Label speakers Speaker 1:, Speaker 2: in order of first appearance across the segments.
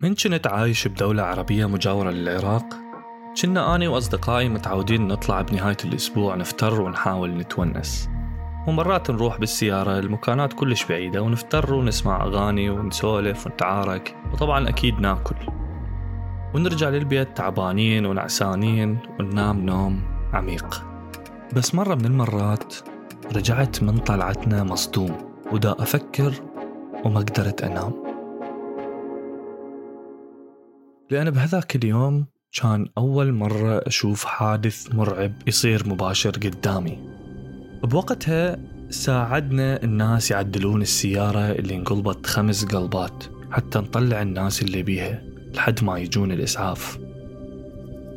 Speaker 1: من كنت عايش بدولة عربية مجاورة للعراق كنا أنا وأصدقائي متعودين نطلع بنهاية الأسبوع نفتر ونحاول نتونس. ومرات نروح بالسيارة لمكانات كلش بعيدة ونفتر ونسمع أغاني ونسولف ونتعارك وطبعا أكيد ناكل. ونرجع للبيت تعبانين ونعسانين وننام نوم عميق. بس مرة من المرات رجعت من طلعتنا مصدوم ودا أفكر وما قدرت أنام. لأن بهذاك اليوم كان أول مرة أشوف حادث مرعب يصير مباشر قدامي. بوقتها ساعدنا الناس يعدلون السيارة اللي انقلبت خمس قلبات حتى نطلع الناس اللي بيها لحد ما يجون الإسعاف.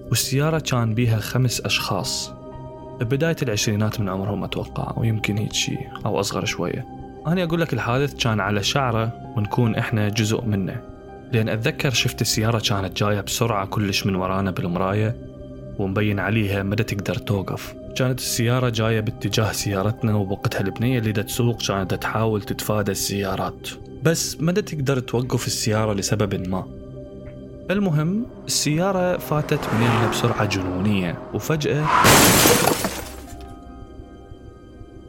Speaker 1: والسيارة كان بيها خمس أشخاص. ببداية العشرينات من عمرهم أتوقع ويمكن هيك شيء أو أصغر شوية. أنا أقول لك الحادث كان على شعرة ونكون إحنا جزء منه. لأن أتذكر شفت السيارة كانت جاية بسرعة كلش من ورانا بالمراية ومبين عليها مدى تقدر توقف. كانت السيارة جاية باتجاه سيارتنا وبوقتها البنية اللي دا تسوق كانت تحاول تتفادى السيارات. بس مدى تقدر توقف السيارة لسبب ما. المهم السيارة فاتت مننا بسرعة جنونية وفجأة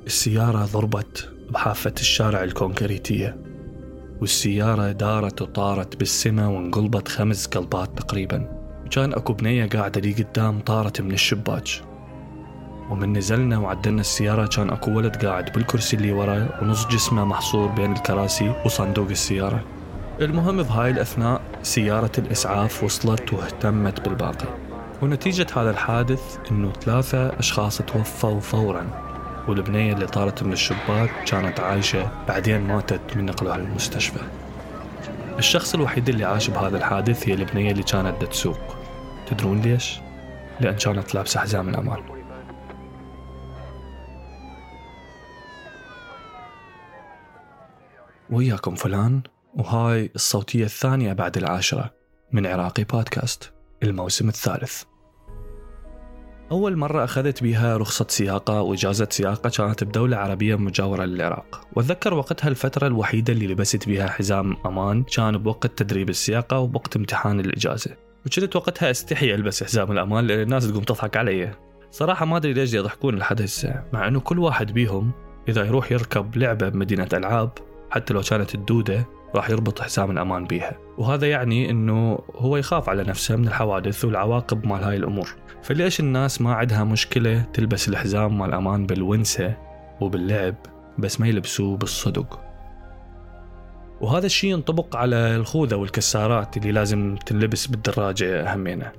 Speaker 1: السيارة ضربت بحافة الشارع الكونكريتية. والسيارة دارت وطارت بالسما وانقلبت خمس قلبات تقريبا. وكان أكو بنية قاعدة لي قدام طارت من الشباك. ومن نزلنا وعدلنا السيارة كان أكو ولد قاعد بالكرسي اللي ورا ونص جسمه محصور بين الكراسي وصندوق السيارة. المهم بهاي الأثناء سيارة الإسعاف وصلت واهتمت بالباقي. ونتيجة هذا الحادث أنه ثلاثة أشخاص توفوا فورا. والبنية اللي طارت من الشباك كانت عايشة بعدين ماتت من نقلها للمستشفى الشخص الوحيد اللي عاش بهذا الحادث هي البنية اللي كانت تسوق. تدرون ليش؟ لأن كانت لابسة حزام الأمان وياكم فلان؟ وهاي الصوتية الثانية بعد العاشرة من عراقي بودكاست الموسم الثالث. أول مرة أخذت بها رخصة سياقة وإجازة سياقة كانت بدولة عربية مجاورة للعراق. وأتذكر وقتها الفترة الوحيدة اللي لبست بها حزام أمان كان بوقت تدريب السياقة وبوقت امتحان الإجازة. وكنت وقتها أستحي ألبس حزام الأمان لأن الناس تقوم تضحك علي. صراحة ما أدري ليش يضحكون لحد هسه. مع أنه كل واحد بيهم إذا يروح يركب لعبة بمدينة ألعاب حتى لو كانت الدودة راح يربط حزام الأمان بيها. وهذا يعني أنه هو يخاف على نفسه من الحوادث والعواقب مال هاي الأمور. فليش الناس ما عندها مشكلة تلبس الحزام مال أمان بالونسة وباللعب بس ما يلبسوه بالصدق؟ وهذا الشيء ينطبق على الخوذة والكسارات اللي لازم تنلبس بالدراجة همينة.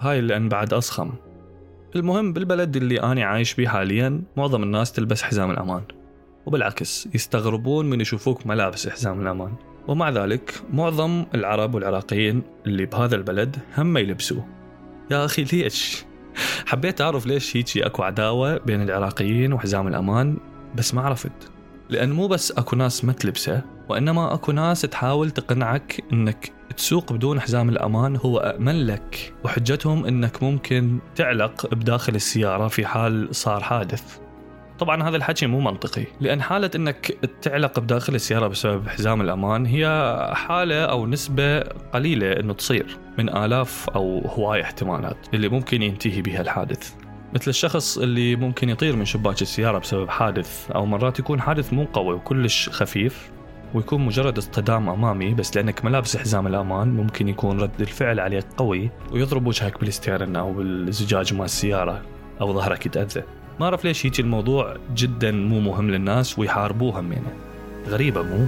Speaker 1: هاي لأن بعد أصخم المهم بالبلد اللي أنا عايش بيه حاليا معظم الناس تلبس حزام الأمان. وبالعكس يستغربون من يشوفوك ما لابس حزام الأمان. ومع ذلك معظم العرب والعراقيين اللي بهذا البلد هم يلبسوه. يا أخي ليش؟ حبيت أعرف ليش هيجي أكو عداوة بين العراقيين وحزام الأمان بس ما عرفت. لأن مو بس أكو ناس ما تلبسه وإنما أكو ناس تحاول تقنعك إنك تسوق بدون حزام الأمان هو أأمن لك وحجتهم إنك ممكن تعلق بداخل السيارة في حال صار حادث. طبعا هذا الحكي مو منطقي لأن حالة إنك تعلق بداخل السيارة بسبب حزام الأمان هي حالة أو نسبة قليلة إنه تصير من آلاف أو هواي احتمالات اللي ممكن ينتهي بها الحادث. مثل الشخص اللي ممكن يطير من شباك السيارة بسبب حادث أو مرات يكون حادث مو قوي وكلش خفيف ويكون مجرد اصطدام أمامي بس لأنك ما لابس حزام الأمان ممكن يكون رد الفعل عليك قوي ويضرب وجهك بال steering أو بالزجاج مال السيارة أو ظهرك يتأذى. ما أعرف ليش هيك الموضوع جدا مو مهم للناس ويحاربوه همينه غريبة مو؟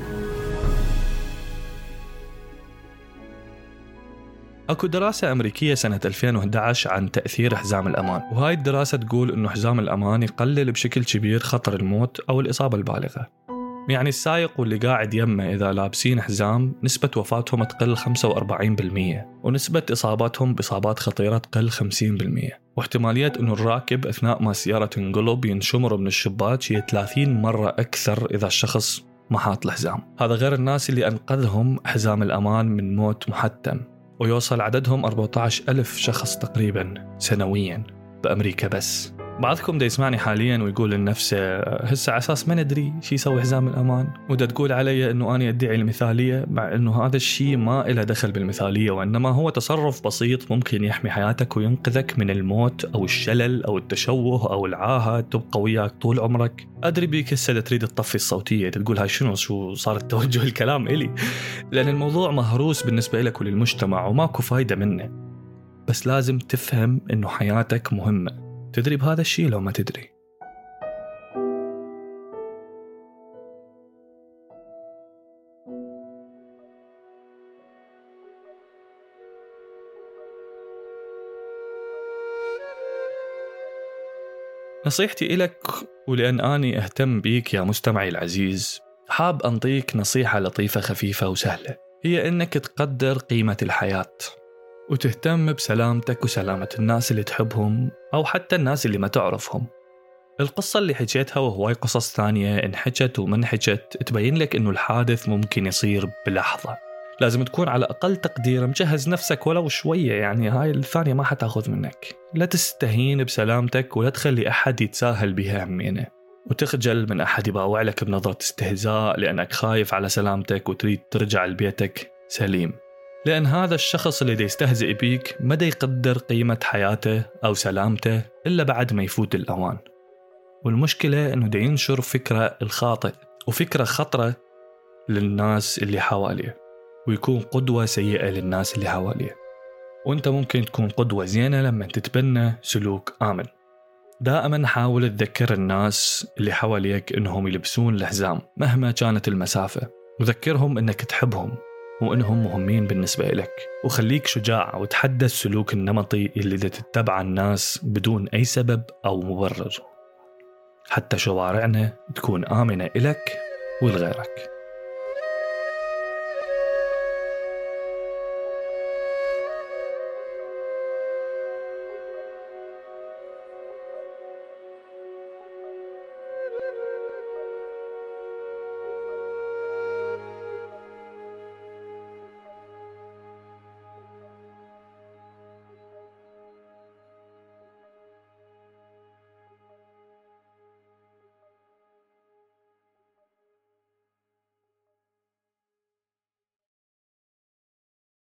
Speaker 1: أكو دراسة أمريكية سنة 2011 عن تأثير حزام الأمان، وهاي الدراسة تقول إنه حزام الأمان يقلل بشكل كبير خطر الموت أو الإصابة البالغة. يعني السايق واللي قاعد يمه إذا لابسين حزام نسبة وفاتهم تقل 45% ونسبة إصاباتهم بإصابات خطيرة تقل 50% واحتمالية أنه الراكب أثناء ما السيارة تنقلب ينشمر من الشباك هي 30 مرة أكثر إذا الشخص ما حاط الحزام هذا غير الناس اللي أنقذهم حزام الأمان من موت محتم ويوصل عددهم 14 ألف شخص تقريبا سنويا بأمريكا بس. بعضكم دا يسمعني حاليا ويقول لنفسه هسه على أساس ما ندري شو يسوي حزام الأمان. ودا تقول علي إنه أنا ادعي المثالية مع إنه هذا الشيء ما له دخل بالمثالية وإنما هو تصرف بسيط ممكن يحمي حياتك وينقذك من الموت أو الشلل أو التشوه أو العاهة تبقى وياك طول عمرك. أدري بيك هسه تريد تطفي الصوتية تقول هاي شنو؟ شو صار التوجه الكلام إلي؟ لأن الموضوع مهروس بالنسبة لك وللمجتمع وماكو فايدة منه. بس لازم تفهم إنه حياتك مهمة. تدري بهذا الشيء لو ما تدري. نصيحتي إلك ولأن أني أهتم بيك يا مستمعي العزيز حاب أنطيك نصيحة لطيفة خفيفة وسهلة هي أنك تقدر قيمة الحياة. وتهتم بسلامتك وسلامة الناس اللي تحبهم أو حتى الناس اللي ما تعرفهم. القصة اللي حكيتها وهواي قصص ثانية انحكت ومنحكت تبين لك إنه الحادث ممكن يصير بلحظة. لازم تكون على أقل تقدير مجهز نفسك ولو شوية يعني هاي الثانية ما حتاخذ منك. لا تستهين بسلامتك ولا تخلي أحد يتساهل بها همينة وتخجل من أحد يباوع لك بنظرة استهزاء لأنك خايف على سلامتك وتريد ترجع لبيتك سليم. لأن هذا الشخص اللي يستهزئ بيك ما يقدر قيمة حياته أو سلامته إلا بعد ما يفوت الأوان. والمشكلة أنه دا ينشر فكرة الخاطئ وفكرة خطرة للناس اللي حواليه ويكون قدوة سيئة للناس اللي حواليه. وإنت ممكن تكون قدوة زينة لما تتبنى سلوك آمن. دائما حاول تذكر الناس اللي حواليك إنهم يلبسون الحزام مهما كانت المسافة. وذكرهم إنك تحبهم. وإنهم مهمين بالنسبة لك. وخليك شجاع وتحدى السلوك النمطي اللي تتبع الناس بدون أي سبب أو مبرر. حتى شوارعنا تكون آمنة إلك ولغيرك